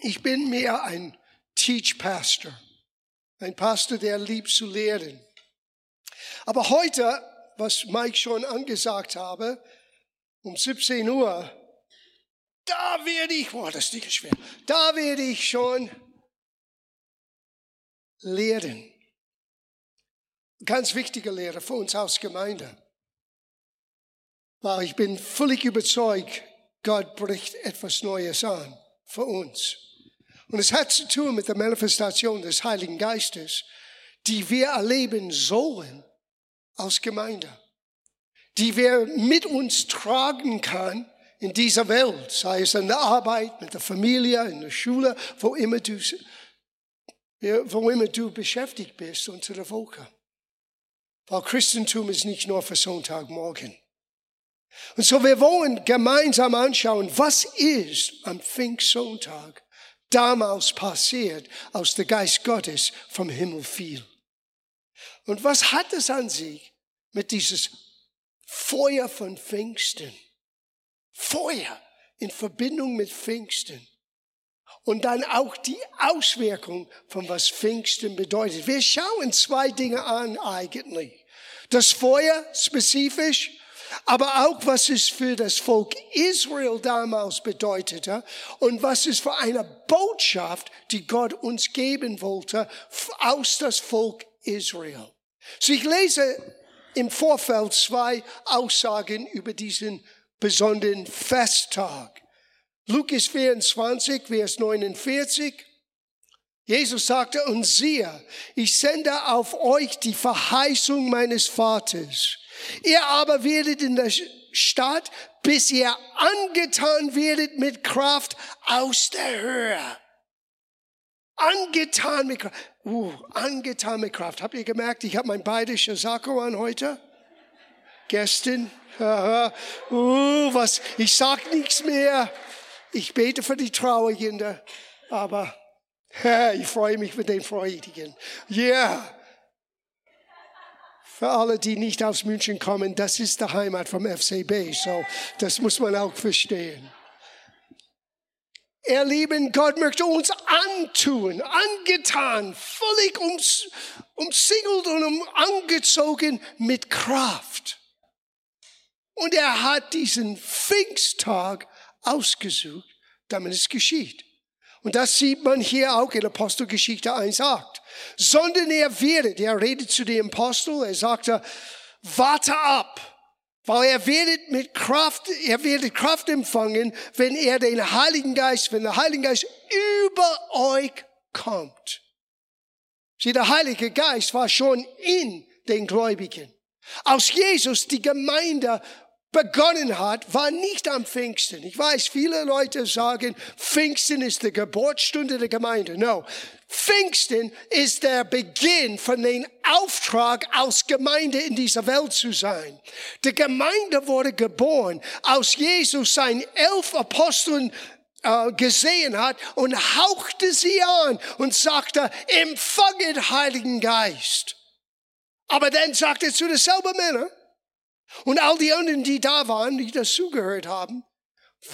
Ich bin mehr ein Teach Pastor, ein Pastor, der liebt zu lehren. Aber heute, was Mike schon angesagt habe, um 17 Uhr, da werde ich, boah, das Ding ist schwer, da werde ich schon lehren. Ganz wichtige Lehre für uns als Gemeinde. Weil ich bin völlig überzeugt, Gott bricht etwas Neues an für uns. Und es hat zu tun mit der Manifestation des Heiligen Geistes, die wir erleben sollen als Gemeinde, die wir mit uns tragen kann in dieser Welt, sei es in der Arbeit, mit der Familie, in der Schule, wo immer du, wo immer du beschäftigt bist unter der Woche. Weil Christentum ist nicht nur für Sonntagmorgen. Und so wir wollen gemeinsam anschauen, was ist am Pfingstsonntag damals passiert, als der Geist Gottes vom Himmel fiel. Und was hat es an sich mit dieses Feuer von Pfingsten? Feuer in Verbindung mit Pfingsten. Und dann auch die Auswirkung von was Pfingsten bedeutet. Wir schauen zwei Dinge an eigentlich. Das Feuer spezifisch aber auch was es für das Volk Israel damals bedeutete und was es für eine Botschaft, die Gott uns geben wollte, aus das Volk Israel. So ich lese im Vorfeld zwei Aussagen über diesen besonderen Festtag. Lukas 24, Vers 49. Jesus sagte, und siehe, ich sende auf euch die Verheißung meines Vaters Ihr aber werdet in der Stadt, bis ihr angetan werdet mit Kraft aus der Höhe. Angetan mit Kraft. Uh, angetan mit Kraft. Habt ihr gemerkt, ich habe mein bayerischer Sakko an heute? Gestern? uh, was? Ich sag nichts mehr. Ich bete für die Trauerkinder, aber ich freue mich für den Freudigen. Yeah. Für alle, die nicht aus München kommen, das ist die Heimat vom FCB. So, das muss man auch verstehen. Ihr Lieben, Gott möchte uns antun, angetan, völlig ums, umsingelt und um, angezogen mit Kraft. Und er hat diesen Pfingsttag ausgesucht, damit es geschieht. Und das sieht man hier auch in Apostelgeschichte 1,8. Sondern er werdet, er redet zu dem Apostel, er sagte, warte ab, weil er werdet mit Kraft, er werdet Kraft empfangen, wenn er den Heiligen Geist, wenn der Heilige Geist über euch kommt. Sieh, der Heilige Geist war schon in den Gläubigen. Als Jesus die Gemeinde begonnen hat, war nicht am Pfingsten. Ich weiß, viele Leute sagen, Pfingsten ist die Geburtsstunde der Gemeinde. No. Pfingsten ist der Beginn von dem Auftrag, als Gemeinde in dieser Welt zu sein. Die Gemeinde wurde geboren, als Jesus seinen elf Aposteln äh, gesehen hat und hauchte sie an und sagte, empfanget Heiligen Geist. Aber dann sagte er zu derselben Männer, und all die anderen, die da waren, die dazugehört haben,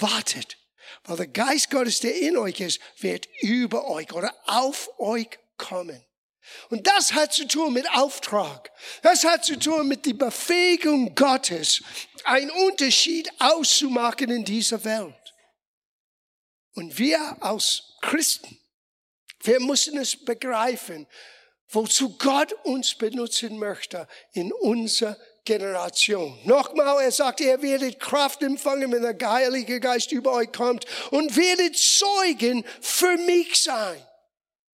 wartet, weil der Geist Gottes, der in euch ist, wird über euch oder auf euch kommen. Und das hat zu tun mit Auftrag. Das hat zu tun mit der Befähigung Gottes, einen Unterschied auszumachen in dieser Welt. Und wir als Christen, wir müssen es begreifen, wozu Gott uns benutzen möchte in unserer Generation. Nochmal, er sagt, ihr werdet Kraft empfangen, wenn der Heilige Geist über euch kommt und werdet Zeugen für mich sein.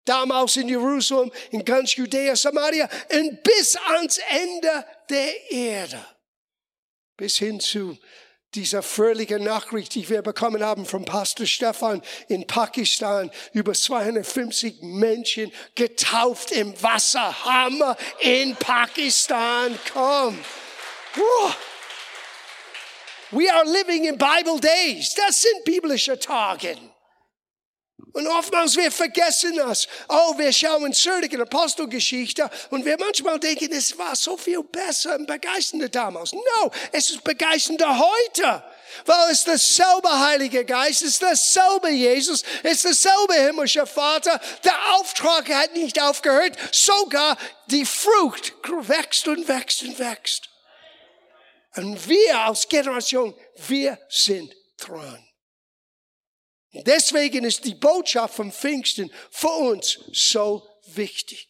Damals in Jerusalem, in ganz Judäa, Samaria und bis ans Ende der Erde. Bis hin zu dieser fröhlichen Nachricht, die wir bekommen haben von Pastor Stefan in Pakistan, über 250 Menschen getauft im Wasserhammer in Pakistan. Komm. We are living in Bible days. Das sind biblische Tage. Und oftmals wir vergessen das. Oh, wir schauen zurück in Apostelgeschichte und wir manchmal denken, es war so viel besser und begeisternder damals. No, es ist begeisternder heute. Weil es dasselbe Heilige Geist, es ist dasselbe Jesus, es ist dasselbe himmlische Vater. Der Auftrag hat nicht aufgehört, sogar die Frucht wächst und wächst und wächst. Und wir als Generation, wir sind dran. Deswegen ist die Botschaft vom Pfingsten für uns so wichtig.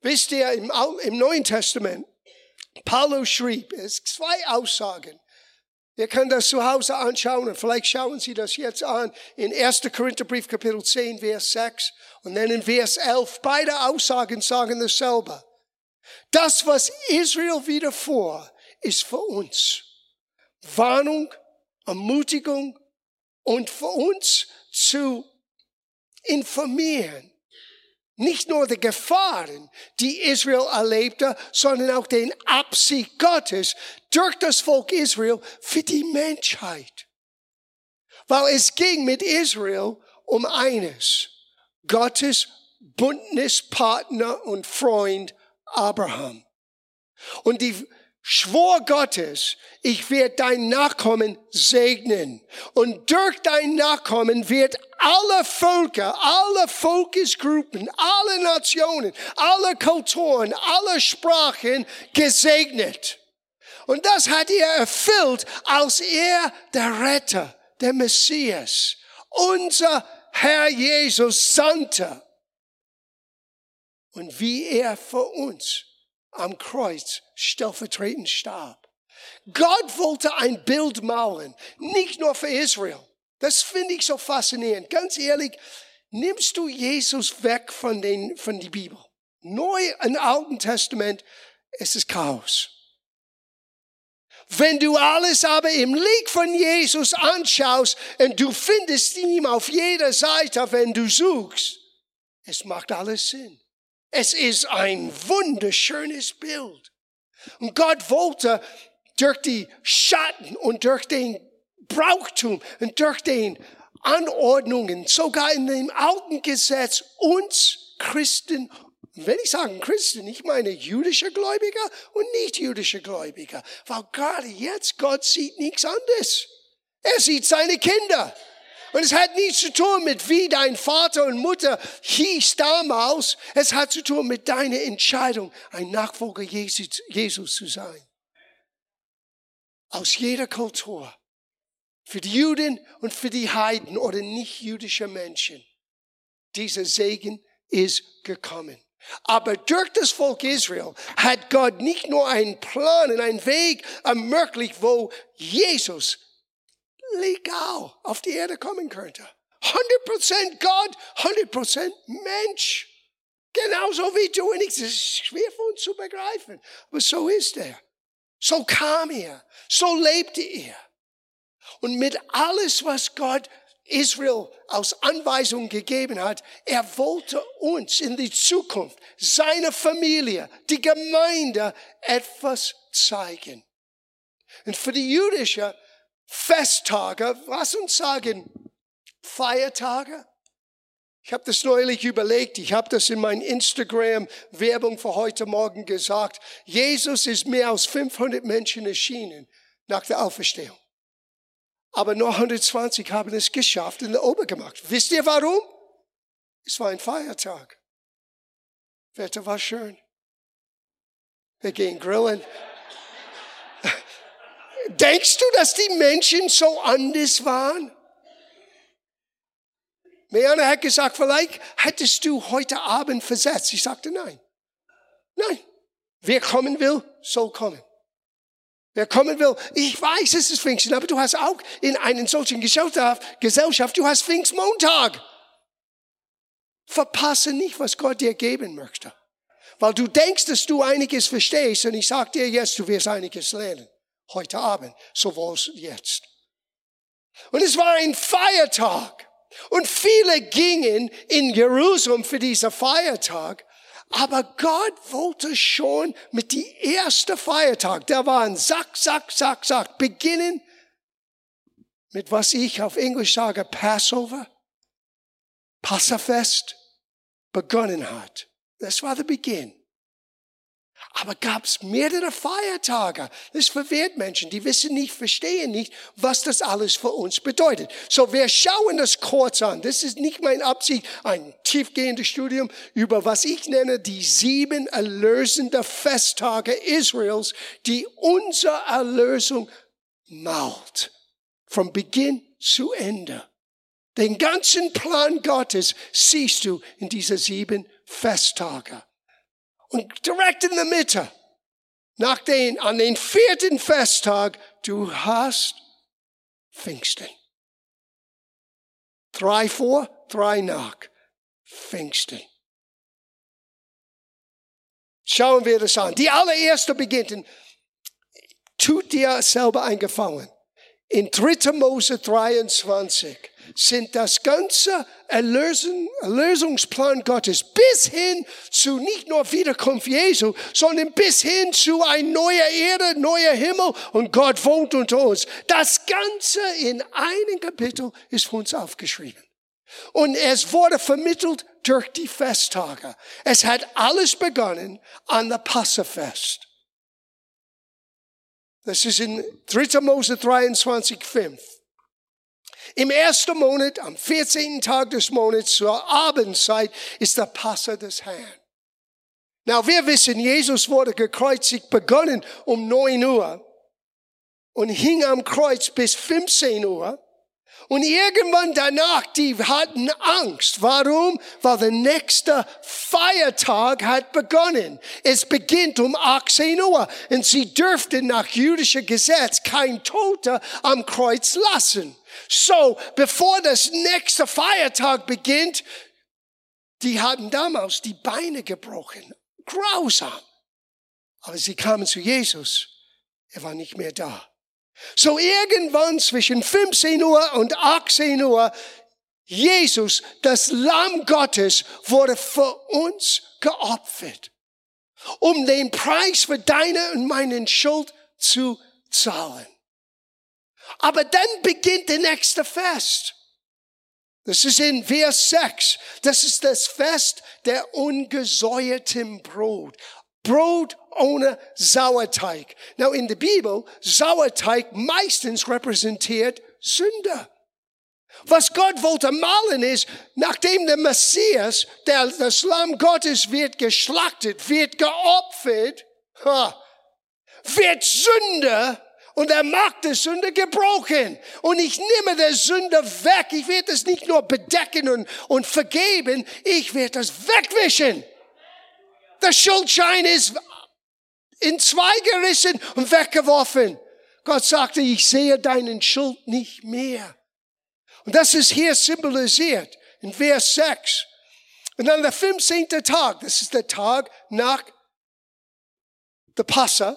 Wisst ihr, im, im Neuen Testament, Paulus schrieb, es zwei Aussagen. Ihr könnt das zu Hause anschauen und vielleicht schauen Sie das jetzt an in 1. Korintherbrief Kapitel 10, Vers 6 und dann in Vers 11. Beide Aussagen sagen dasselbe. Das, was Israel widerfuhr, ist für uns Warnung, Ermutigung und für uns zu informieren. Nicht nur die Gefahren, die Israel erlebte, sondern auch den Absicht Gottes durch das Volk Israel für die Menschheit. Weil es ging mit Israel um eines. Gottes Bündnispartner und Freund Abraham. Und die Schwor Gottes, ich werde dein Nachkommen segnen. Und durch dein Nachkommen wird alle Völker, alle Volkesgruppen, alle Nationen, alle Kulturen, alle Sprachen gesegnet. Und das hat er erfüllt, als er der Retter, der Messias, unser Herr Jesus sandte. Und wie er für uns am Kreuz stellvertretend starb. Gott wollte ein Bild malen, nicht nur für Israel. Das finde ich so faszinierend. Ganz ehrlich, nimmst du Jesus weg von, den, von der Bibel. Neu im Alten Testament, es ist Chaos. Wenn du alles aber im Licht von Jesus anschaust und du findest ihn auf jeder Seite, wenn du suchst, es macht alles Sinn. Es ist ein wunderschönes Bild. Und Gott wollte durch die Schatten und durch den Brauchtum und durch den Anordnungen, sogar in dem alten Gesetz, uns Christen, wenn ich sage Christen, ich meine jüdische Gläubiger und nicht jüdische Gläubiger, weil gerade jetzt Gott sieht nichts anderes. Er sieht seine Kinder. Und es hat nichts zu tun mit wie dein Vater und Mutter hieß damals. Es hat zu tun mit deiner Entscheidung, ein Nachfolger Jesus, Jesus zu sein. Aus jeder Kultur. Für die Juden und für die Heiden oder nicht jüdische Menschen. Dieser Segen ist gekommen. Aber durch das Volk Israel hat Gott nicht nur einen Plan und einen Weg ermöglicht, wo Jesus legal auf die Erde kommen könnte. 100% Gott, 100% Mensch. Genauso wie du und ich. Das ist schwer für uns zu begreifen. Aber so ist er. So kam er. So lebte er. Und mit alles, was Gott Israel aus Anweisung gegeben hat, er wollte uns in die Zukunft, seine Familie, die Gemeinde etwas zeigen. Und für die jüdische Festtage, was uns sagen, Feiertage. Ich habe das neulich überlegt, ich habe das in meiner Instagram-Werbung für heute Morgen gesagt. Jesus ist mehr als 500 Menschen erschienen nach der Auferstehung. Aber nur 120 haben es geschafft in der Ober gemacht. Wisst ihr warum? Es war ein Feiertag. Wetter war schön. Wir gehen grillen. Denkst du, dass die Menschen so anders waren? Meana hat gesagt, vielleicht hättest du heute Abend versetzt. Ich sagte nein. Nein. Wer kommen will, soll kommen. Wer kommen will, ich weiß, es ist Pfingsten, aber du hast auch in einer solchen Gesellschaft, du hast Pfingstmontag. Verpasse nicht, was Gott dir geben möchte. Weil du denkst, dass du einiges verstehst und ich sag dir jetzt, du wirst einiges lernen heute Abend, sowohl jetzt. Und es war ein Feiertag. Und viele gingen in Jerusalem für diesen Feiertag. Aber Gott wollte schon mit die erste Feiertag, der war ein Sack, Sack, Sack, Sack, beginnen mit was ich auf Englisch sage, Passover. Passafest begonnen hat. Das war der Beginn. Aber gab es mehrere Feiertage. Das verwehrt Menschen. Die wissen nicht, verstehen nicht, was das alles für uns bedeutet. So, wir schauen das kurz an. Das ist nicht mein Absicht, ein tiefgehendes Studium über was ich nenne die sieben erlösende Festtage Israels, die unsere Erlösung malt. Vom Beginn zu Ende. Den ganzen Plan Gottes siehst du in diese sieben Festtage. Und direkt in der Mitte, nach den, an den vierten Festtag, du hast Pfingsten. Drei vor, drei nach. Pfingsten. Schauen wir das an. Die allererste beginnt in, tut dir selber eingefallen. In 3. Mose 23 sind das ganze Erlösung, Erlösungsplan Gottes bis hin zu nicht nur Wiederkunft Jesu, sondern bis hin zu ein neuer Erde, neuer Himmel und Gott wohnt unter uns. Das Ganze in einem Kapitel ist für uns aufgeschrieben. Und es wurde vermittelt durch die Festtage. Es hat alles begonnen an der Passafest. Das ist in 3. Mose 23, 5. Im ersten Monat, am 14. Tag des Monats zur Abendzeit, ist der Passa des Herrn. Na, wir wissen, Jesus wurde gekreuzigt, begonnen um 9 Uhr und hing am Kreuz bis 15 Uhr. Und irgendwann danach, die hatten Angst. Warum? Weil der nächste Feiertag hat begonnen. Es beginnt um 18 Uhr. Und sie dürften nach jüdischem Gesetz kein Toter am Kreuz lassen. So, bevor das nächste Feiertag beginnt, die hatten damals die Beine gebrochen. Grausam. Aber sie kamen zu Jesus. Er war nicht mehr da. So irgendwann zwischen 15 Uhr und 18 Uhr, Jesus, das Lamm Gottes, wurde für uns geopfert, um den Preis für deine und meinen Schuld zu zahlen. Aber dann beginnt der nächste Fest. Das ist in Vers 6. Das ist das Fest der ungesäuerten Brot. Brot ohne Sauerteig. Now in der Bibel, Sauerteig meistens repräsentiert Sünde. Was Gott wollte malen ist, nachdem der Messias, der, das Lamm Gottes wird geschlachtet, wird geopfert, wird Sünde und er macht der Sünde gebrochen. Und ich nehme der Sünde weg. Ich werde es nicht nur bedecken und, und vergeben, ich werde es wegwischen. Der Schuldschein ist in zwei gerissen und weggeworfen. Gott sagte, ich sehe deinen Schuld nicht mehr. Und das ist hier symbolisiert in Vers 6. Und dann der 15. Tag, das ist der Tag nach der Passa.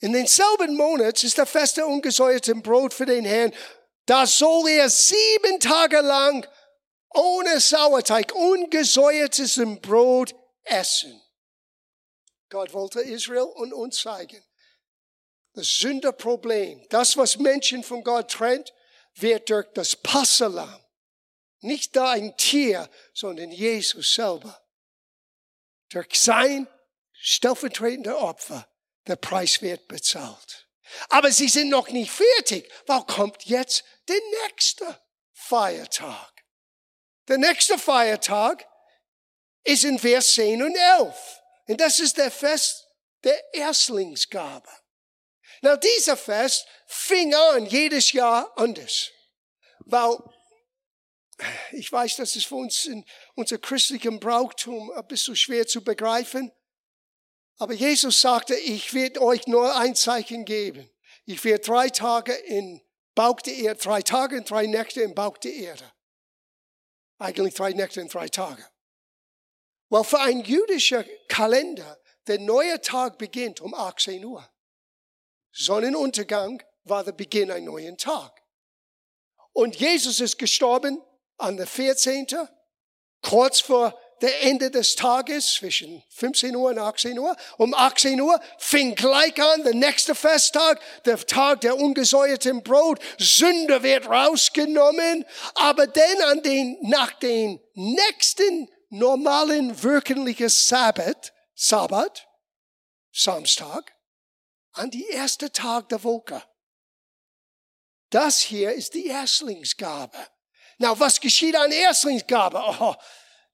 In denselben Monat ist der Fest der ungesäuerten Brot für den Herrn. Da soll er sieben Tage lang ohne Sauerteig, ungesäuertes Brot essen. Gott wollte Israel und uns zeigen. Das Sünderproblem, das, was Menschen von Gott trennt, wird durch das Passalam, nicht da ein Tier, sondern Jesus selber, durch sein stellvertretender Opfer der Preis wird bezahlt. Aber sie sind noch nicht fertig. Weil kommt jetzt der nächste Feiertag? Der nächste Feiertag ist in Vers 10 und 11. Und das ist der Fest der Erstlingsgabe. Na, dieser Fest fing an jedes Jahr anders. Weil ich weiß, das ist für uns in unser christlichem Brauchtum ein bisschen schwer zu begreifen. Aber Jesus sagte, ich werde euch nur ein Zeichen geben. Ich werde drei Tage in Bauch der Erde, drei Tage und drei Nächte im Bauch der Erde. Eigentlich drei Nächte und drei Tage. Weil für ein jüdischer Kalender, der neue Tag beginnt um 18 Uhr. Sonnenuntergang war der Beginn ein neuen Tag. Und Jesus ist gestorben an der 14. kurz vor der Ende des Tages zwischen 15 Uhr und 18 Uhr. Um 18 Uhr fing gleich an der nächste Festtag, der Tag der ungesäuerten Brot. Sünde wird rausgenommen. Aber dann an den, nach den nächsten normalen wirklichen Sabbat, Sabbat, Samstag, an die erste Tag der Woche. Das hier ist die Erstlingsgabe. Na, was geschieht an Erstlingsgabe? Oh,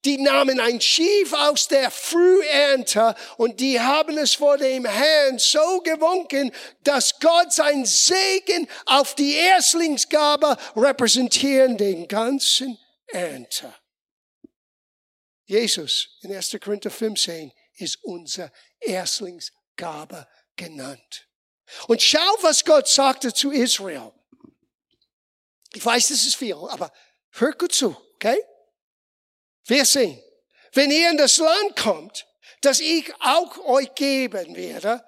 die nahmen ein Schief aus der Frühernte und die haben es vor dem Herrn so gewunken, dass Gott sein Segen auf die Erstlingsgabe repräsentieren den ganzen Ernte. Jesus in 1. Korinther 15 ist unser Erstlingsgabe genannt. Und schau, was Gott sagte zu Israel. Ich weiß, das ist viel, aber hör gut zu, okay? Wir sehen, wenn ihr in das Land kommt, das ich auch euch geben werde,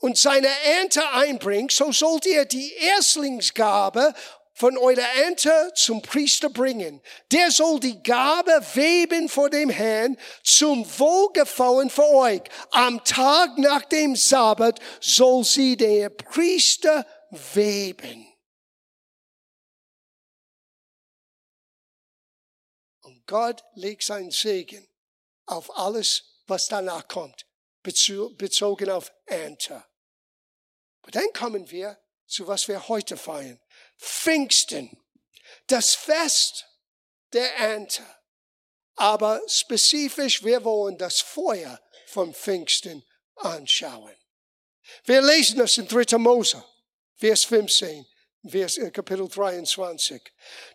und seine Ernte einbringt, so sollt ihr die Erstlingsgabe von eurer Ernte zum Priester bringen. Der soll die Gabe weben vor dem Herrn zum Wohlgefallen für euch. Am Tag nach dem Sabbat soll sie der Priester weben. Gott legt seinen Segen auf alles, was danach kommt, bezogen auf Ernte. Und dann kommen wir zu was wir heute feiern. Pfingsten. Das Fest der Ernte. Aber spezifisch, wir wollen das Feuer von Pfingsten anschauen. Wir lesen das in 3. Mose, Vers 15. Vers, äh, Kapitel 23.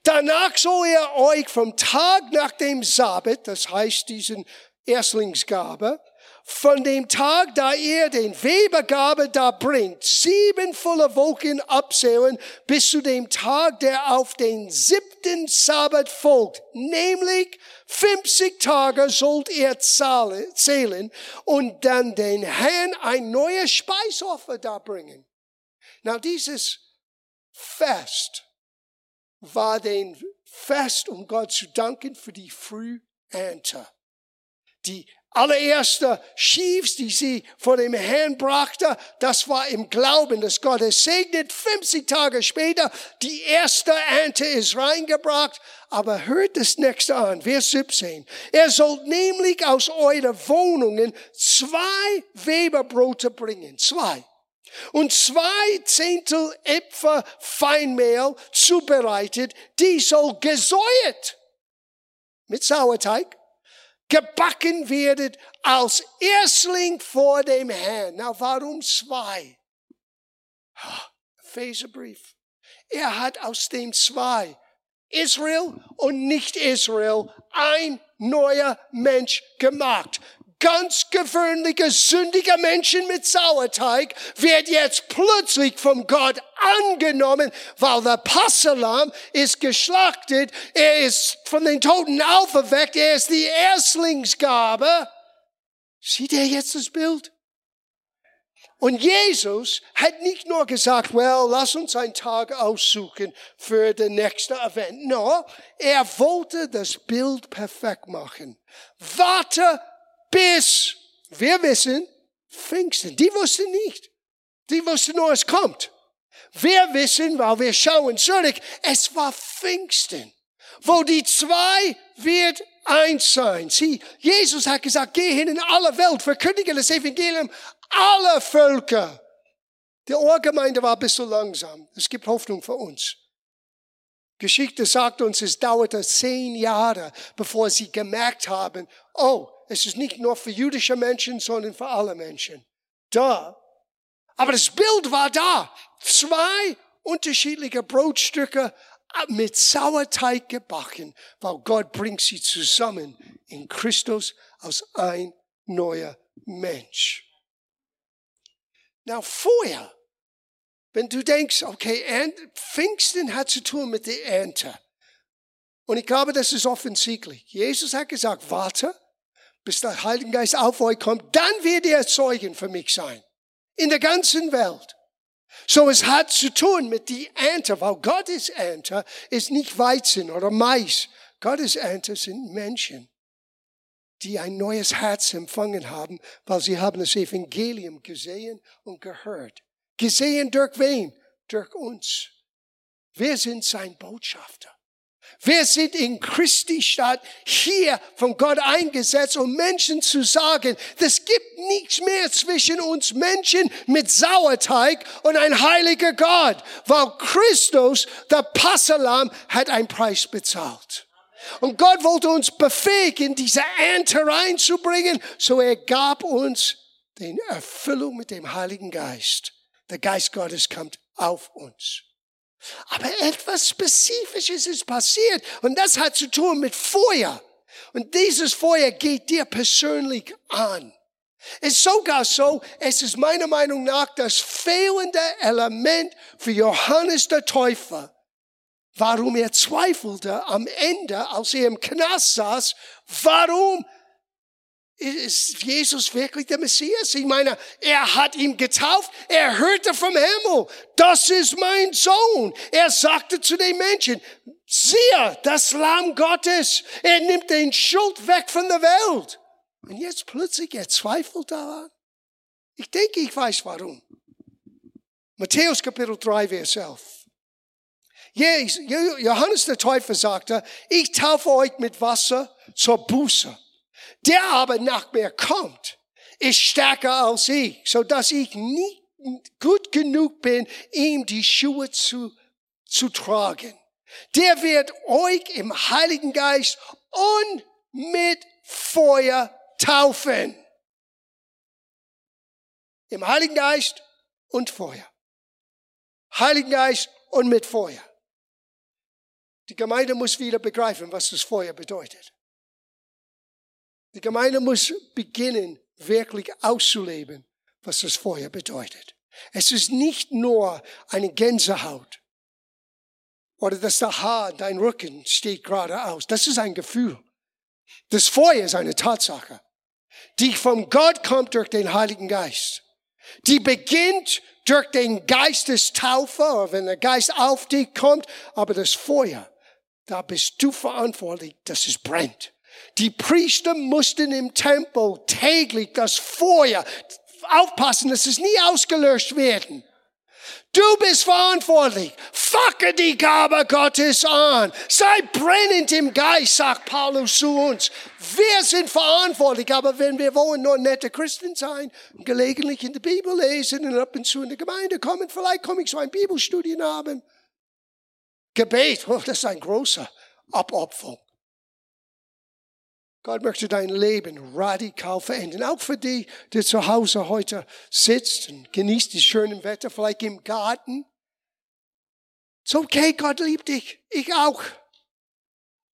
Danach soll er euch vom Tag nach dem Sabbat, das heißt diesen Erstlingsgabe, von dem Tag, da ihr den Webergabe da bringt, sieben volle Wochen abzählen bis zu dem Tag, der auf den siebten Sabbat folgt. Nämlich 50 Tage sollt ihr zählen und dann den Herrn ein neues Speisoffer da bringen. Na, dieses Fest war den Fest, um Gott zu danken für die Frühernte. Die allererste Schiefs, die sie vor dem Herrn brachte, das war im Glauben, dass Gott es segnet. 50 Tage später, die erste Ernte ist reingebracht. Aber hört das nächste an, Vers 17. Er soll nämlich aus euren Wohnungen zwei Weberbrote bringen. Zwei und zwei Zehntel Äpfel Feinmehl zubereitet, die soll gesäuert mit Sauerteig gebacken werden als Erstling vor dem Herrn. Na, warum zwei? Epheserbrief. Er hat aus dem zwei Israel und nicht Israel ein neuer Mensch gemacht ganz gewöhnliche, sündige Menschen mit Sauerteig wird jetzt plötzlich vom Gott angenommen, weil der Passalam ist geschlachtet, er ist von den Toten auferweckt, er ist die Erstlingsgabe. Sieht er jetzt das Bild? Und Jesus hat nicht nur gesagt, well, lass uns einen Tag aussuchen für den nächsten Event. No, er wollte das Bild perfekt machen. Warte bis wir wissen, Pfingsten. Die wussten nicht. Die wussten nur, es kommt. Wir wissen, weil wir schauen zurück, es war Pfingsten, wo die zwei wird eins sein. Sie, Jesus hat gesagt, geh hin in alle Welt, verkündige das Evangelium aller Völker. Die Ohrgemeinde war ein bisschen langsam. Es gibt Hoffnung für uns. Geschichte sagt uns, es dauerte zehn Jahre, bevor sie gemerkt haben, oh, es ist nicht nur für jüdische Menschen, sondern für alle Menschen. Da. Aber das Bild war da. Zwei unterschiedliche Brotstücke mit Sauerteig gebacken, weil Gott bringt sie zusammen in Christus als ein neuer Mensch. Na, vorher, wenn du denkst, okay, Pfingsten hat zu tun mit der Ernte. Und ich glaube, das ist offensichtlich. Jesus hat gesagt, warte, bis der Heilige Geist auf euch kommt, dann wird ihr Zeugen für mich sein. In der ganzen Welt. So es hat zu tun mit die Ernte, weil Gottes Ernte ist nicht Weizen oder Mais. Gottes Ernte sind Menschen, die ein neues Herz empfangen haben, weil sie haben das Evangelium gesehen und gehört. Gesehen durch wen? Durch uns. Wir sind sein Botschafter. Wir sind in Christi Stadt hier von Gott eingesetzt, um Menschen zu sagen, es gibt nichts mehr zwischen uns Menschen mit Sauerteig und ein heiliger Gott, weil Christus, der Passalam, hat einen Preis bezahlt. Und Gott wollte uns befähigen, diese Ernte reinzubringen, so er gab uns den Erfüllung mit dem Heiligen Geist. Der Geist Gottes kommt auf uns. Aber etwas Spezifisches ist passiert und das hat zu tun mit Feuer. Und dieses Feuer geht dir persönlich an. Es ist sogar so, es ist meiner Meinung nach das fehlende Element für Johannes der Täufer, warum er zweifelte am Ende, als er im Knast saß, warum ist Jesus wirklich der Messias? Ich meine, er hat ihn getauft, er hörte vom Himmel, das ist mein Sohn. Er sagte zu den Menschen, siehe, das Lamm Gottes, er nimmt den Schuld weg von der Welt. Und jetzt plötzlich, er zweifelt daran. Ich denke, ich weiß warum. Matthäus Kapitel 3, Vers 11. Johannes der Täufer sagte, ich taufe euch mit Wasser zur Buße. Der aber nach mir kommt, ist stärker als ich, so dass ich nicht gut genug bin, ihm die Schuhe zu, zu tragen. Der wird euch im Heiligen Geist und mit Feuer taufen. Im Heiligen Geist und Feuer. Heiligen Geist und mit Feuer. Die Gemeinde muss wieder begreifen, was das Feuer bedeutet. Die Gemeinde muss beginnen, wirklich auszuleben, was das Feuer bedeutet. Es ist nicht nur eine Gänsehaut oder dass der Haar, dein Rücken steht geradeaus. Das ist ein Gefühl. Das Feuer ist eine Tatsache, die von Gott kommt durch den Heiligen Geist. Die beginnt durch den Geist des Taufer, wenn der Geist auf dich kommt, aber das Feuer, da bist du verantwortlich, dass es brennt. Die Priester mussten im Tempel täglich das Feuer aufpassen, dass es nie ausgelöscht werden. Du bist verantwortlich. Facke die Gabe Gottes an. Sei brennend im Geist, sagt Paulus zu uns. Wir sind verantwortlich, aber wenn wir wollen nur nette Christen sein, gelegentlich in der Bibel lesen und ab und zu in die Gemeinde kommen, vielleicht komme ich so ein Bibelstudien haben. Gebet, oh, das ist ein großer Abopferung. Gott möchte dein Leben radikal verändern. Auch für die, die zu Hause heute sitzt und genießt das schöne Wetter, vielleicht im Garten. Ist okay, Gott liebt dich. Ich auch.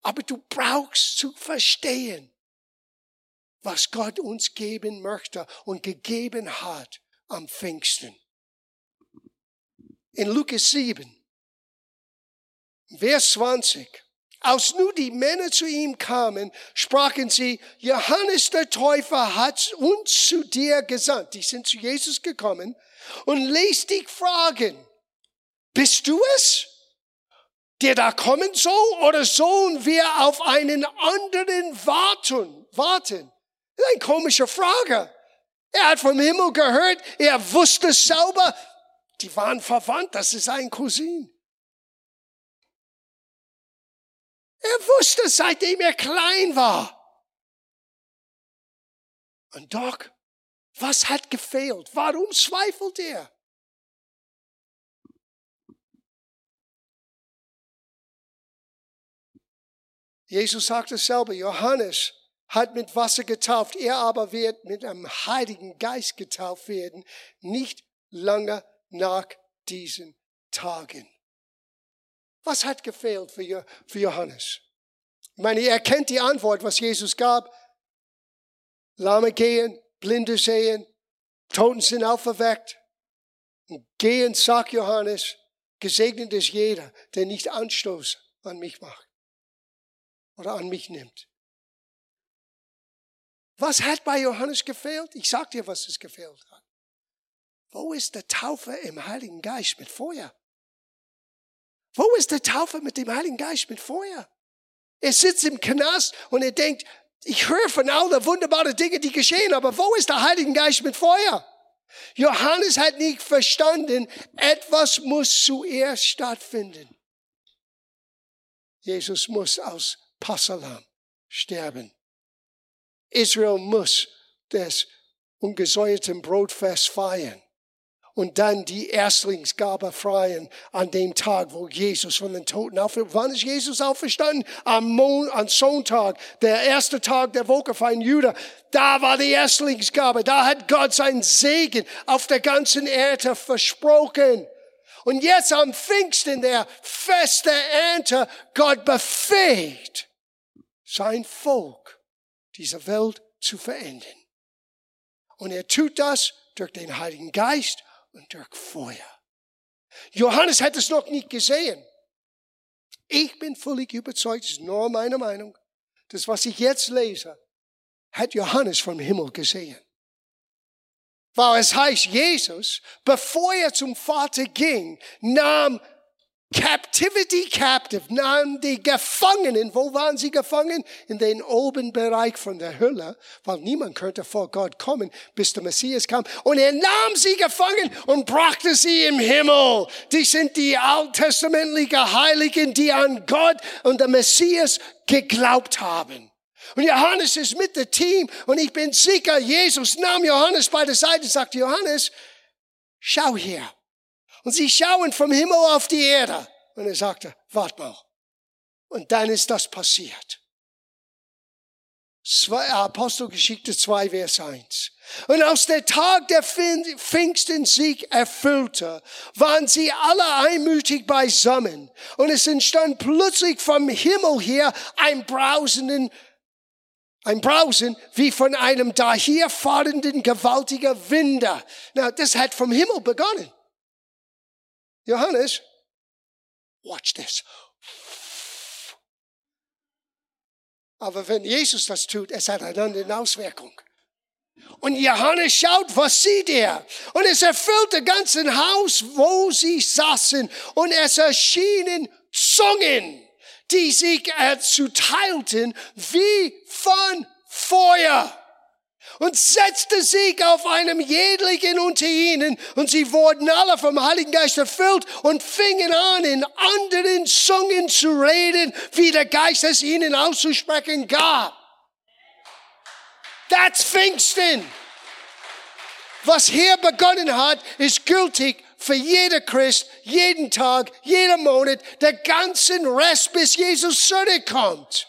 Aber du brauchst zu verstehen, was Gott uns geben möchte und gegeben hat am Pfingsten. In Lukas 7, Vers 20. Als nun die Männer zu ihm kamen, sprachen sie, Johannes der Täufer hat uns zu dir gesandt. Die sind zu Jesus gekommen und ließ dich fragen, bist du es, der da kommen soll, oder sollen wir auf einen anderen warten? warten? Das ist eine komische Frage. Er hat vom Himmel gehört, er wusste selber, die waren verwandt, das ist ein Cousin. Er wusste, seitdem er klein war. Und doch, was hat gefehlt? Warum zweifelt er? Jesus sagte selber, Johannes hat mit Wasser getauft, er aber wird mit einem Heiligen Geist getauft werden, nicht lange nach diesen Tagen. Was hat gefehlt für, Johannes? Ich meine, er kennt die Antwort, was Jesus gab. Lahme gehen, Blinde sehen, Toten sind auferweckt. Gehen, sagt Johannes, gesegnet ist jeder, der nicht Anstoß an mich macht oder an mich nimmt. Was hat bei Johannes gefehlt? Ich sag dir, was es gefehlt hat. Wo ist der Taufe im Heiligen Geist mit Feuer? Wo ist der Taufe mit dem Heiligen Geist mit Feuer? Er sitzt im Knast und er denkt, Ich höre von all den wunderbaren Dingen, die geschehen, aber wo ist der Heilige Geist mit Feuer? Johannes hat nicht verstanden, etwas muss zuerst stattfinden. Jesus muss aus Passalam sterben. Israel muss das ungesäuerten Brotfest feiern und dann die Erstlingsgabe freien an dem Tag, wo Jesus von den Toten auferstanden Wann ist Jesus auferstanden? Am, Mon am Sonntag, der erste Tag der Woche für einen. Da war die Erstlingsgabe. Da hat Gott seinen Segen auf der ganzen Erde versprochen. Und jetzt am Pfingsten, der Fest der Ernte, Gott befähigt sein Volk, diese Welt zu verändern. Und er tut das durch den Heiligen Geist und durch Feuer. Johannes hat es noch nicht gesehen. Ich bin völlig überzeugt, das ist nur meine Meinung. Das, was ich jetzt lese, hat Johannes vom Himmel gesehen. Weil es heißt, Jesus, bevor er zum Vater ging, nahm Captivity Captive nahm die Gefangenen, wo waren sie gefangen? In den oben Bereich von der Hölle, weil niemand könnte vor Gott kommen, bis der Messias kam. Und er nahm sie gefangen und brachte sie im Himmel. Die sind die alttestamentlichen Heiligen, die an Gott und der Messias geglaubt haben. Und Johannes ist mit dem Team und ich bin sicher, Jesus nahm Johannes bei der Seite und sagte, Johannes, schau hier. Und sie schauen vom Himmel auf die Erde. Und er sagte, wart mal. Und dann ist das passiert. Zwei, Apostelgeschichte 2, Vers 1. Und aus der Tag der Pfingsten sich erfüllte, waren sie alle einmütig beisammen. Und es entstand plötzlich vom Himmel her ein brausenden, ein Brausen wie von einem daherfahrenden gewaltiger Winde. Na, das hat vom Himmel begonnen. Johannes, watch this. Aber wenn Jesus das tut, es hat eine andere Auswirkung. Und Johannes schaut, was sieht er? Und es erfüllt das ganze Haus, wo sie saßen. Und es erschienen Zungen, die sich zuteilten wie von Feuer und setzte sich auf einem jedlichen unter ihnen und sie wurden alle vom Heiligen Geist erfüllt und fingen an, in anderen Zungen zu reden, wie der Geist es ihnen auszusprechen gab. That's Pfingsten. Was hier begonnen hat, ist gültig für jeder Christ, jeden Tag, jeden Monat, der ganzen Rest, bis Jesus zurückkommt.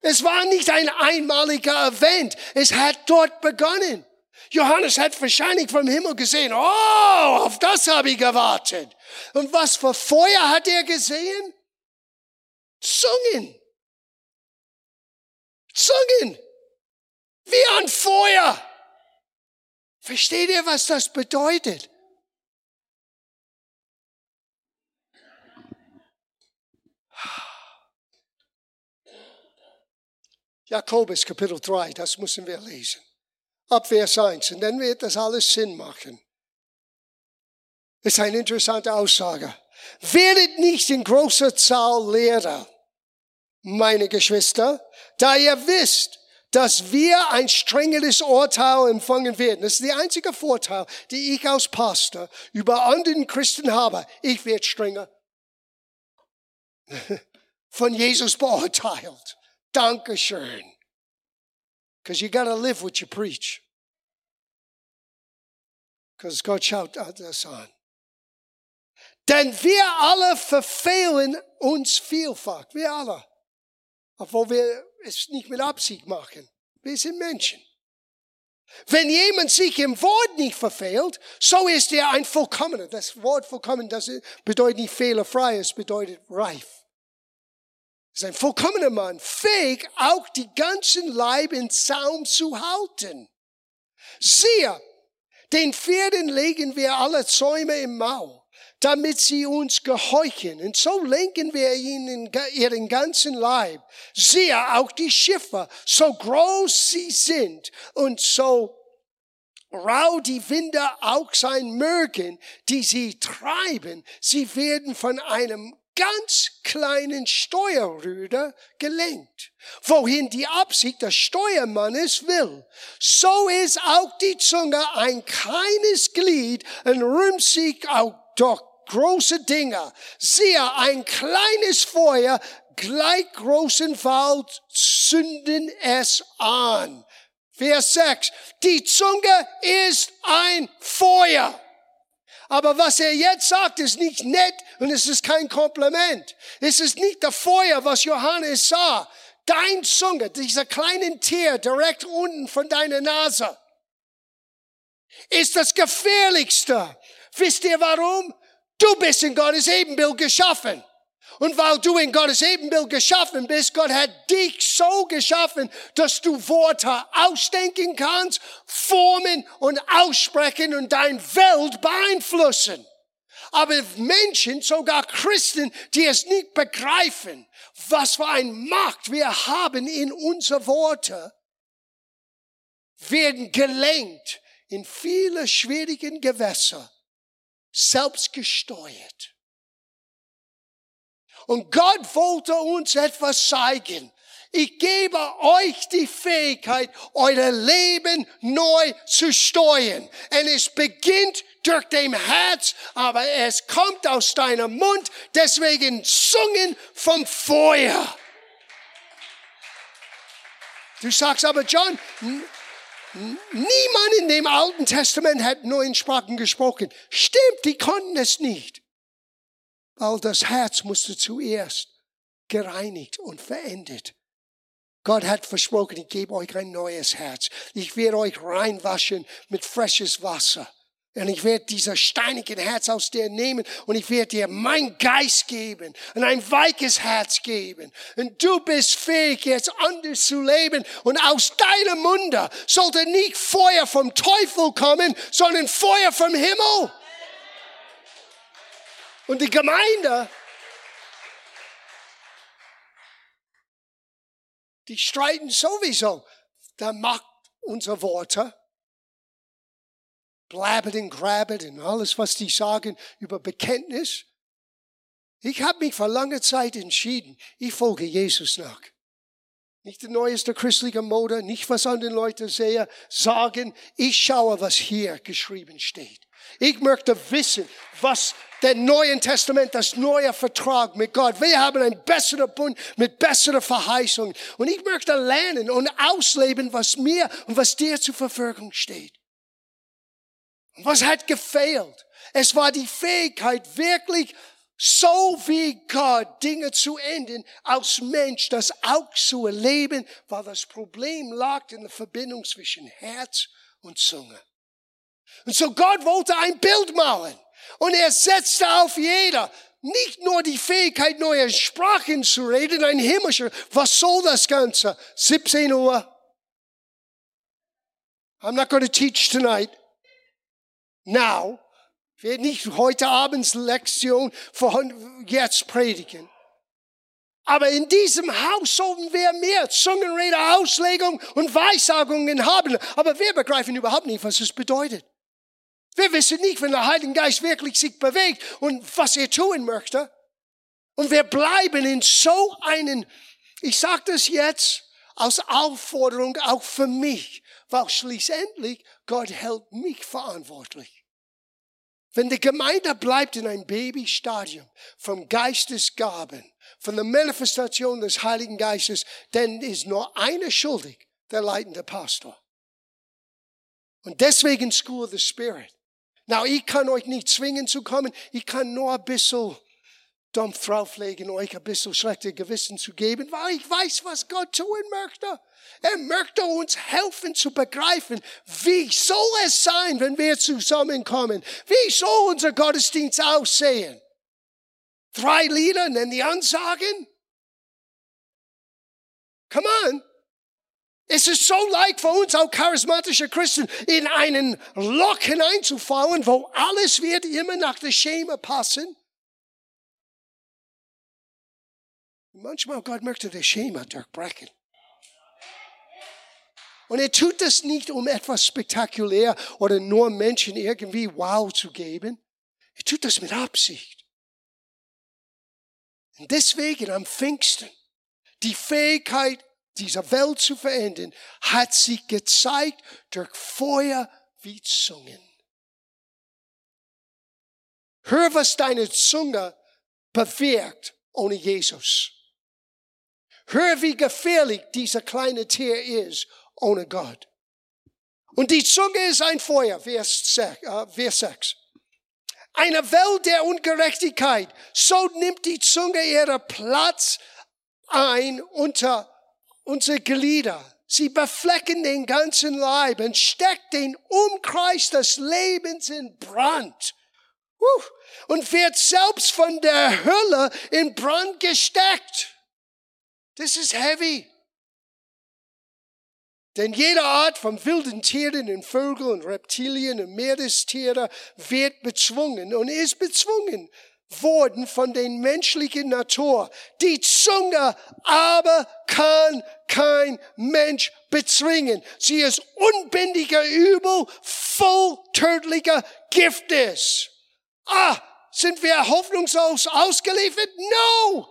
Es war nicht ein einmaliger Event. Es hat dort begonnen. Johannes hat wahrscheinlich vom Himmel gesehen, oh, auf das habe ich gewartet. Und was für Feuer hat er gesehen? Zungen. Zungen. Wie ein Feuer. Versteht ihr, was das bedeutet? Jakobus Kapitel 3, das müssen wir lesen. Ab Vers 1. Und dann wird das alles Sinn machen. Ist eine interessante Aussage. Werdet nicht in großer Zahl Lehrer, meine Geschwister, da ihr wisst, dass wir ein strengeres Urteil empfangen werden. Das ist der einzige Vorteil, den ich als Pastor über anderen Christen habe. Ich werde strenger von Jesus beurteilt. Dankeschön. Because you got to live what you preach. Because Gott schaut das an. Denn wir alle verfehlen uns vielfach. Wir alle. Obwohl wir es nicht mit Absicht machen. Wir sind Menschen. Wenn jemand sich im Wort nicht verfehlt, so ist er ein Vollkommener. Das Wort vollkommen, das bedeutet nicht fehlerfrei, es bedeutet reif ist ein vollkommener Mann, fähig, auch die ganzen Leib in Zaum zu halten. Siehe, den Pferden legen wir alle Zäume im Maul, damit sie uns gehorchen. Und so lenken wir ihnen ihren ganzen Leib. Siehe, auch die Schiffe, so groß sie sind und so rau die Winde auch sein mögen, die sie treiben, sie werden von einem ganz kleinen Steuerrüder gelenkt, wohin die Absicht des Steuermannes will. So ist auch die Zunge ein kleines Glied und rühmt sich auch durch große Dinge. Siehe, ein kleines Feuer gleich großen Wald zünden es an. Vers 6. Die Zunge ist ein Feuer. Aber was er jetzt sagt, ist nicht nett und es ist kein Kompliment. Es ist nicht der Feuer, was Johannes sah. Dein Zunge, dieser kleine Tier direkt unten von deiner Nase, ist das gefährlichste. Wisst ihr warum? Du bist in Gottes Ebenbild geschaffen. Und weil du in Gottes Ebenbild geschaffen bist, Gott hat dich so geschaffen, dass du Worte ausdenken kannst, formen und aussprechen und dein Welt beeinflussen. Aber Menschen, sogar Christen, die es nicht begreifen, was für ein Macht wir haben in unsere Worte, werden gelenkt in viele schwierigen Gewässer, selbst gesteuert. Und Gott wollte uns etwas zeigen. Ich gebe euch die Fähigkeit, euer Leben neu zu steuern. Und es beginnt durch dem Herz, aber es kommt aus deinem Mund, deswegen Zungen vom Feuer. Du sagst aber, John, niemand in dem Alten Testament hat neuen Sprachen gesprochen. Stimmt, die konnten es nicht. Weil das Herz musste zuerst gereinigt und verändert. Gott hat versprochen, ich gebe euch ein neues Herz. Ich werde euch reinwaschen mit frisches Wasser. Und ich werde dieser steinigen Herz aus dir nehmen und ich werde dir mein Geist geben und ein weiches Herz geben. Und du bist fähig, jetzt anders zu leben. Und aus deinem Munde sollte nicht Feuer vom Teufel kommen, sondern Feuer vom Himmel. Und die Gemeinde, die streiten sowieso. Da macht unsere Worte, blabbert und grabbert und alles, was die sagen über Bekenntnis. Ich habe mich vor langer Zeit entschieden, ich folge Jesus nach. Nicht die neueste christliche Mode, nicht was andere Leute sehen, sagen, ich schaue, was hier geschrieben steht. Ich möchte wissen, was der Neuen Testament, das neue Vertrag mit Gott. Wir haben einen besseren Bund mit besseren Verheißungen. Und ich möchte lernen und ausleben, was mir und was dir zur Verfügung steht. Und was hat gefehlt? Es war die Fähigkeit, wirklich so wie Gott Dinge zu enden, als Mensch das auch zu erleben, weil das Problem lag in der Verbindung zwischen Herz und Zunge. Und so Gott wollte ein Bild malen. Und er setzte auf jeder nicht nur die Fähigkeit, neue Sprachen zu reden, ein himmlischer. Was soll das Ganze? 17 Uhr. I'm not going to teach tonight. Now. Ich werde nicht heute Abends Lektion von jetzt predigen. Aber in diesem Haus sollten wir mehr Zungenrede, Auslegung und Weissagungen haben. Aber wir begreifen überhaupt nicht, was es bedeutet. Wir wissen nicht, wenn der Heilige Geist wirklich sich bewegt und was er tun möchte. Und wir bleiben in so einen, ich sage das jetzt als Aufforderung auch für mich, weil schließlich Gott hält mich verantwortlich. Wenn die Gemeinde bleibt in einem Babystadium vom Geistesgaben, von der Manifestation des Heiligen Geistes, dann ist nur einer schuldig, der leitende Pastor. Und deswegen School of the Spirit. Now, ich kann euch nicht zwingen zu kommen. Ich kann nur ein bisschen Dampf drauflegen, euch ein bisschen schlechte Gewissen zu geben, weil ich weiß, was Gott tun möchte. Er möchte uns helfen zu begreifen, wie soll es sein, wenn wir zusammenkommen? Wie soll unser Gottesdienst aussehen? Drei Lieder, nennen die Ansagen? Come on. Es ist so leicht für uns, auch charismatische Christen, in einen Loch hineinzufallen, wo alles wird immer nach der Schema passen. Manchmal Gott möchte das Schema durchbrechen. Und er tut das nicht, um etwas spektakulär oder nur Menschen irgendwie wow zu geben. Er tut das mit Absicht. Und deswegen am Pfingsten, die Fähigkeit, dieser Welt zu verändern, hat sich gezeigt durch Feuer wie Zungen. Hör, was deine Zunge bewirkt ohne Jesus. Hör, wie gefährlich dieser kleine Tier ist ohne Gott. Und die Zunge ist ein Feuer, Vers 6. Äh, Vers 6. Eine Welt der Ungerechtigkeit. So nimmt die Zunge ihren Platz ein unter unsere Glieder. Sie beflecken den ganzen Leib und steckt den Umkreis des Lebens in Brand. Und wird selbst von der Hölle in Brand gesteckt. Das ist heavy. Denn jede Art von wilden Tieren und Vögeln und Reptilien und Meerestiere wird bezwungen und ist bezwungen worden von den menschlichen Natur. Die Zunge aber kann kein Mensch bezwingen. Sie ist unbändiger Übel, voll tödlicher Giftes. Ah, sind wir hoffnungslos ausgeliefert? No!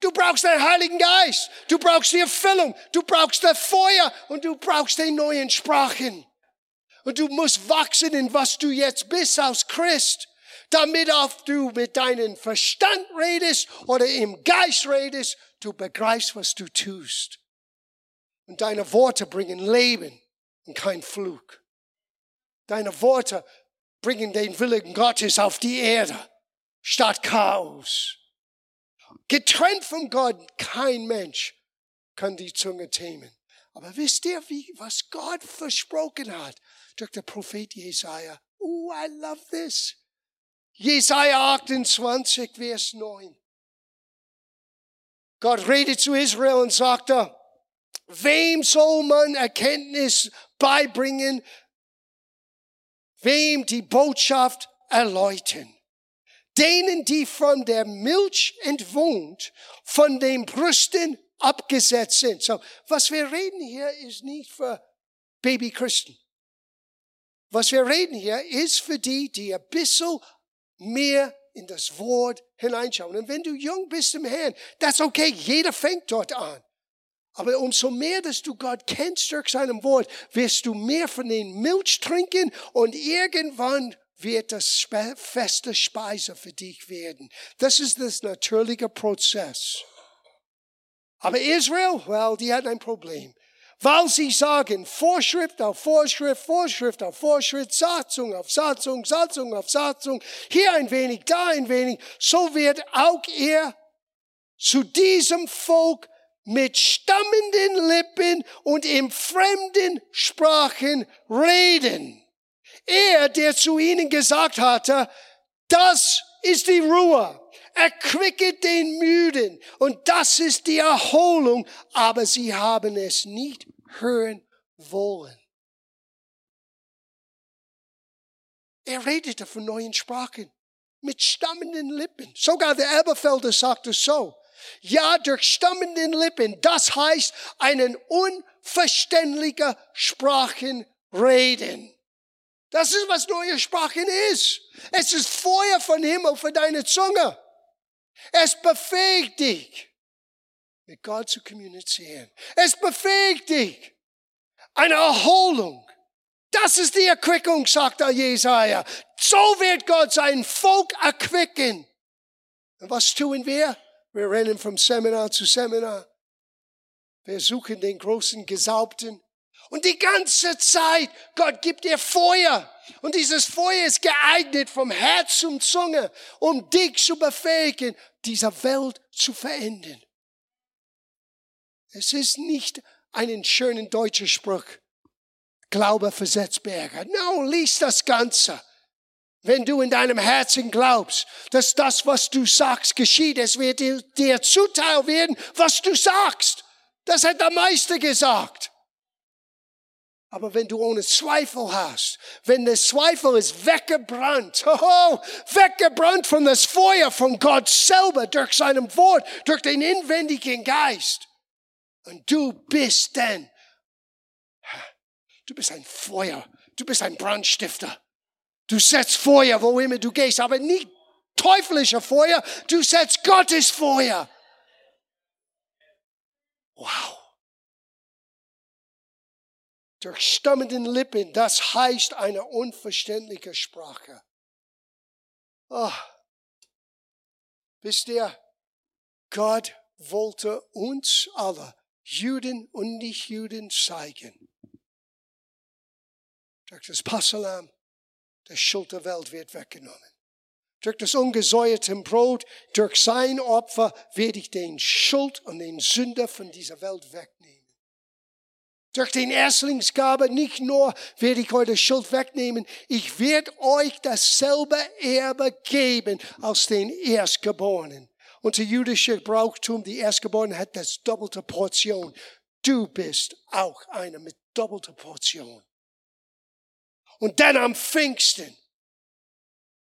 Du brauchst den Heiligen Geist. Du brauchst die Erfüllung. Du brauchst das Feuer und du brauchst den neuen Sprachen. Und du musst wachsen in was du jetzt bist als Christ, damit auch du mit deinem Verstand redest oder im Geist redest, du begreifst, was du tust. Und deine Worte bringen Leben und kein Flug. Deine Worte bringen den Willen Gottes auf die Erde statt Chaos. Getrennt von Gott, kein Mensch kann die Zunge tämen. Aber wisst ihr, wie, was Gott versprochen hat durch den Prophet Jesaja? Oh, I love this. Jesaja 28, Vers 9. Gott redet zu Israel und sagte, wem soll man Erkenntnis beibringen? Wem die Botschaft erläutern? denen, die von der Milch entwohnt, von den Brüsten abgesetzt sind. So, was wir reden hier ist nicht für Babychristen. Was wir reden hier ist für die, die ein bisschen mehr in das Wort hineinschauen. Und wenn du jung bist im Herrn, das ist okay. Jeder fängt dort an. Aber umso mehr, dass du Gott kennst durch seinem Wort, wirst du mehr von den Milch trinken und irgendwann wird das feste Speise für dich werden. Das ist das natürliche Prozess. Aber Israel, well, die hat ein Problem. Weil sie sagen, Vorschrift auf Vorschrift, Vorschrift auf Vorschrift, Satzung auf Satzung, Satzung auf Satzung, hier ein wenig, da ein wenig, so wird auch er zu diesem Volk mit stammenden Lippen und in fremden Sprachen reden. Er, der zu ihnen gesagt hatte, das ist die Ruhe. Erquicke den Müden. Und das ist die Erholung. Aber sie haben es nicht hören wollen. Er redete von neuen Sprachen mit stammenden Lippen. Sogar der Elberfelder sagte so. Ja, durch stammenden Lippen. Das heißt, einen unverständlicher Sprachen reden. Das ist, was neue Sprachen ist. Es ist Feuer von Himmel für deine Zunge. Es befähigt dich, mit Gott zu kommunizieren. Es befähigt dich, eine Erholung. Das ist die Erquickung, sagt der Jesaja. So wird Gott sein Volk erquicken. Und was tun wir? Wir rennen vom Seminar zu Seminar. Wir suchen den großen Gesaubten. Und die ganze Zeit, Gott gibt dir Feuer. Und dieses Feuer ist geeignet vom Herz zum Zunge, um dich zu befähigen, dieser Welt zu verändern. Es ist nicht einen schönen deutschen Spruch. Glaube versetzt Berge. No, lies das Ganze. Wenn du in deinem Herzen glaubst, dass das, was du sagst, geschieht, es wird dir, dir zuteil werden, was du sagst. Das hat der Meister gesagt. Aber wenn du ohne Zweifel hast, wenn der Zweifel ist weggebrannt, oh, weggebrannt von das Feuer von Gott selber, durch seinem Wort, durch den inwendigen Geist. Und du bist dann, du bist ein Feuer, du bist ein Brandstifter. Du setzt Feuer, wo immer du gehst, aber nicht teuflische Feuer, du setzt Gottes Feuer. Wow. Durch stammenden Lippen, das heißt eine unverständliche Sprache. Oh. Wisst ihr, Gott wollte uns alle, Juden und Nicht-Juden, zeigen. Durch das Passalam, der Schuld der Welt wird weggenommen. Durch das ungesäuerte Brot, durch sein Opfer werde ich den Schuld und den Sünder von dieser Welt wegnehmen. Durch den Erstlingsgabe nicht nur werde ich eure Schuld wegnehmen, ich werde euch dasselbe Erbe geben als den Erstgeborenen. Unser jüdischer Brauchtum, die Erstgeborenen hat das doppelte Portion. Du bist auch einer mit doppelter Portion. Und dann am Pfingsten,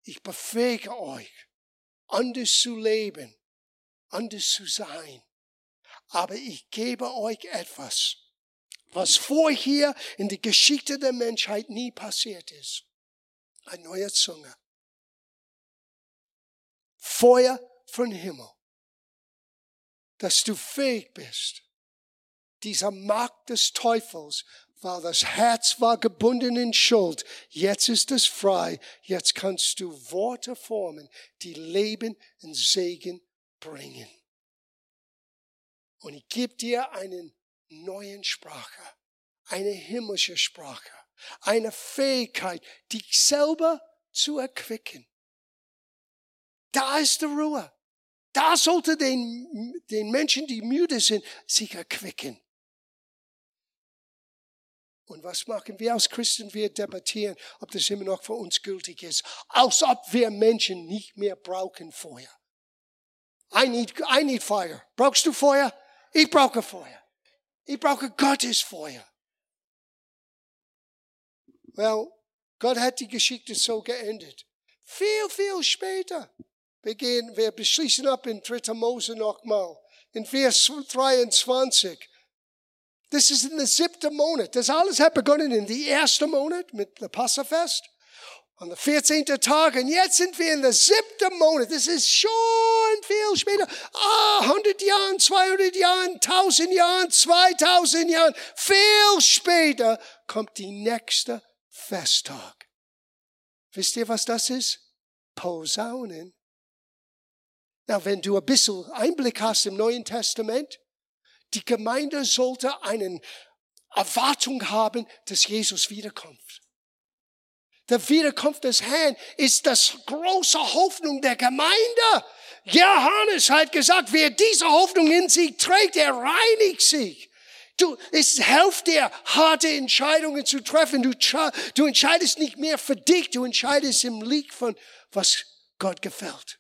ich befähige euch, anders zu leben, anders zu sein. Aber ich gebe euch etwas, was vorher in der Geschichte der Menschheit nie passiert ist. Ein neuer Zunge. Feuer von Himmel. Dass du fähig bist, dieser Macht des Teufels, weil das Herz war gebunden in Schuld, jetzt ist es frei, jetzt kannst du Worte formen, die Leben und Segen bringen. Und ich gebe dir einen neuen Sprache, eine himmlische Sprache, eine Fähigkeit, dich selber zu erquicken. Da ist die Ruhe. Da sollte den, den Menschen, die müde sind, sich erquicken. Und was machen wir als Christen? Wir debattieren, ob das immer noch für uns gültig ist. Als ob wir Menschen nicht mehr brauchen Feuer. I need, I need fire. Brauchst du Feuer? Ich brauche Feuer. Ich brauche Gottes Feuer. Well, Gott hat die Geschichte so geendet. Viel, viel später. Wir gehen, wir beschließen ab in 3. Mose nochmal. In Vers 23. Das ist in der siebten Monat. Das alles hat begonnen in der ersten Monat mit dem Passafest. An der 14. Tag. Und jetzt sind wir in der siebten Monat. Das ist schon viel später. Ah, 100 Jahren, 200 Jahren, 1000 Jahren, 2000 Jahren. Viel später kommt die nächste Festtag. Wisst ihr, was das ist? Posaunen. Na, wenn du ein bisschen Einblick hast im Neuen Testament, die Gemeinde sollte eine Erwartung haben, dass Jesus wiederkommt. Der Wiederkunft des Herrn ist das große Hoffnung der Gemeinde. Johannes hat gesagt, wer diese Hoffnung in sich trägt, der reinigt sich. Du, es hilft dir, harte Entscheidungen zu treffen. Du, du entscheidest nicht mehr für dich, du entscheidest im Licht von, was Gott gefällt.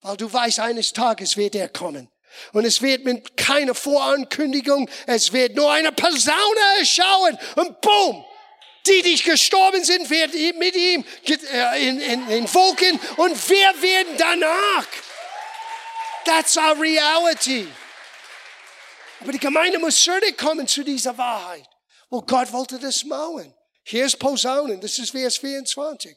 Weil du weißt, eines Tages wird er kommen. Und es wird mit keiner Vorankündigung, es wird nur eine Posaune erschauen und boom, die dich gestorben sind, werden mit ihm äh, in, in, in Wolken und wir werden danach. That's our reality. Aber die Gemeinde muss zurückkommen zu dieser Wahrheit. Wo Gott wollte das mauern. Hier ist Posaunen, das ist Vers 24.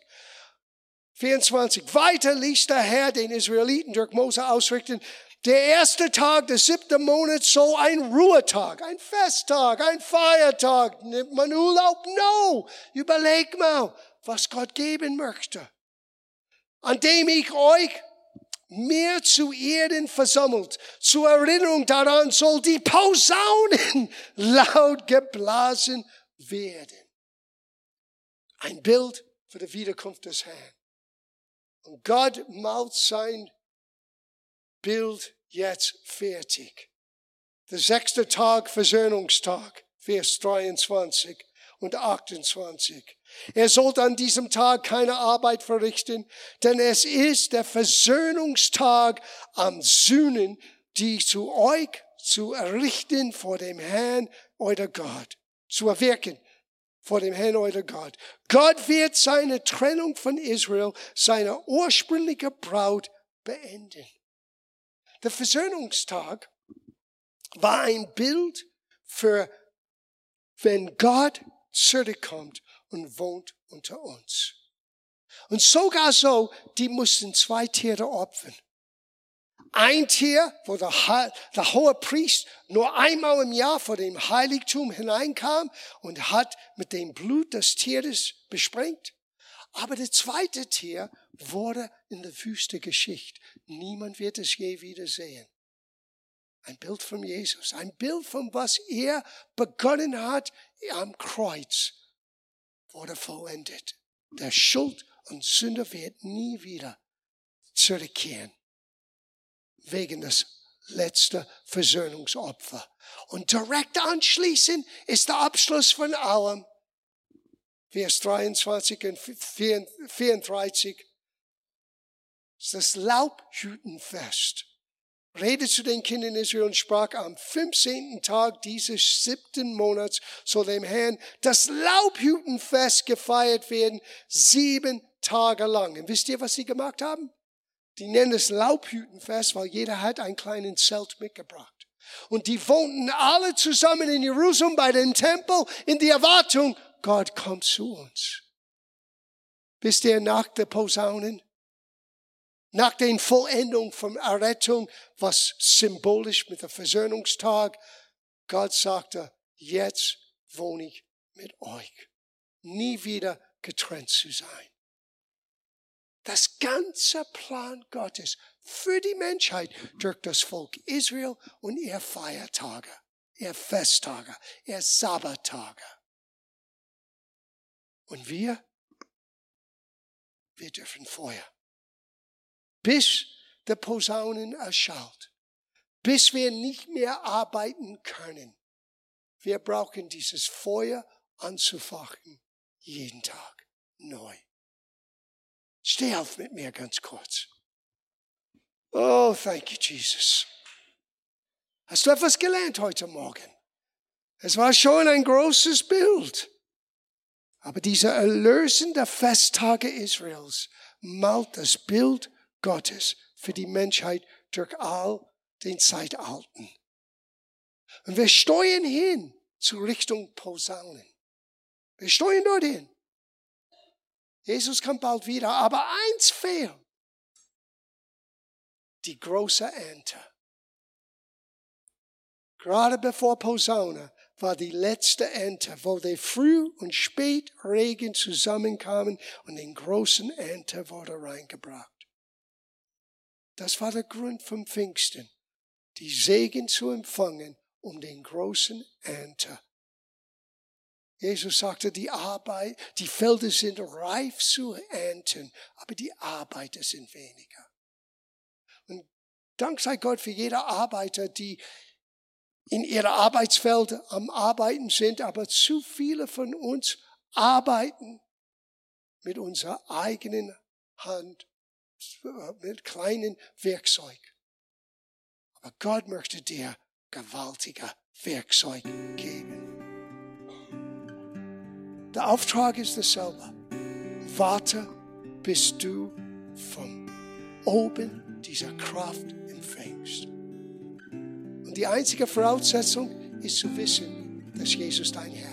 24. Weiter ließ der Herr den Israeliten durch Mose ausrichten, der erste Tag des siebten Monats soll ein Ruhetag, ein Festtag, ein Feiertag. Nimmt man Urlaub? No. Überleg mal, was Gott geben möchte. An dem ich euch mehr zu Erden versammelt. Zur Erinnerung daran soll die Posaunen laut geblasen werden. Ein Bild für die Wiederkunft des Herrn. Und Gott malt sein Bild jetzt fertig. Der sechste Tag, Versöhnungstag, Vers 23 und 28. Er sollte an diesem Tag keine Arbeit verrichten, denn es ist der Versöhnungstag am Sühnen, die zu euch zu errichten vor dem Herrn, euer Gott, zu erwirken vor dem Herrn, euer Gott. Gott wird seine Trennung von Israel, seine ursprüngliche Braut, beenden. Der Versöhnungstag war ein Bild für, wenn Gott zurückkommt und wohnt unter uns. Und sogar so, die mussten zwei Tiere opfern. Ein Tier, wo der, der hohe Priest nur einmal im Jahr vor dem Heiligtum hineinkam und hat mit dem Blut des Tieres besprengt. Aber das zweite Tier wurde in der Wüste Geschichte. Niemand wird es je wieder sehen. Ein Bild von Jesus, ein Bild von was er begonnen hat am Kreuz, wurde vollendet. Der Schuld und Sünde wird nie wieder zurückkehren wegen des letzten Versöhnungsopfer. Und direkt anschließend ist der Abschluss von allem. Vers 23 und 34 das Laubhütenfest. Rede zu den Kindern Israel und sprach am 15. Tag dieses siebten Monats soll dem Herrn das Laubhütenfest gefeiert werden, sieben Tage lang. Und wisst ihr, was sie gemacht haben? Die nennen es Laubhütenfest, weil jeder hat ein kleines Zelt mitgebracht. Und die wohnten alle zusammen in Jerusalem bei dem Tempel in der Erwartung, Gott kommt zu uns. Wisst ihr, nach der Posaunen, nach der Vollendung von Errettung, was symbolisch mit dem Versöhnungstag, Gott sagte, jetzt wohne ich mit euch. Nie wieder getrennt zu sein. Das ganze Plan Gottes für die Menschheit durch das Volk Israel und ihr Feiertage, ihr Festtage, ihr Sabbattage. Und wir, wir dürfen Feuer. Bis der Posaunen erschallt, bis wir nicht mehr arbeiten können. Wir brauchen dieses Feuer anzufachen, jeden Tag neu. Steh auf mit mir ganz kurz. Oh, thank you, Jesus. Hast du etwas gelernt heute Morgen? Es war schon ein großes Bild. Aber diese erlösende Festtage Israels malt das Bild Gottes für die Menschheit durch all den Zeitalten. Und wir steuern hin zur Richtung Posaunen. Wir steuern dorthin. Jesus kommt bald wieder, aber eins fehlt. Die große Ernte. Gerade bevor Posaune war die letzte Ernte, wo der Früh- und Spätregen zusammenkamen und den großen Ernte wurde reingebracht. Das war der Grund vom Pfingsten, die Segen zu empfangen, um den großen Ernte Jesus sagte, die Arbeit, die Felder sind reif zu ernten, aber die Arbeiter sind weniger. Und Dank sei Gott für jede Arbeiter, die in ihrer Arbeitsfeld am Arbeiten sind, aber zu viele von uns arbeiten mit unserer eigenen Hand, mit kleinen Werkzeug. Aber Gott möchte dir gewaltige Werkzeug geben. Der Auftrag ist dasselbe. Warte, bis du von oben dieser Kraft empfängst. Und die einzige Voraussetzung ist zu wissen, dass Jesus dein Herr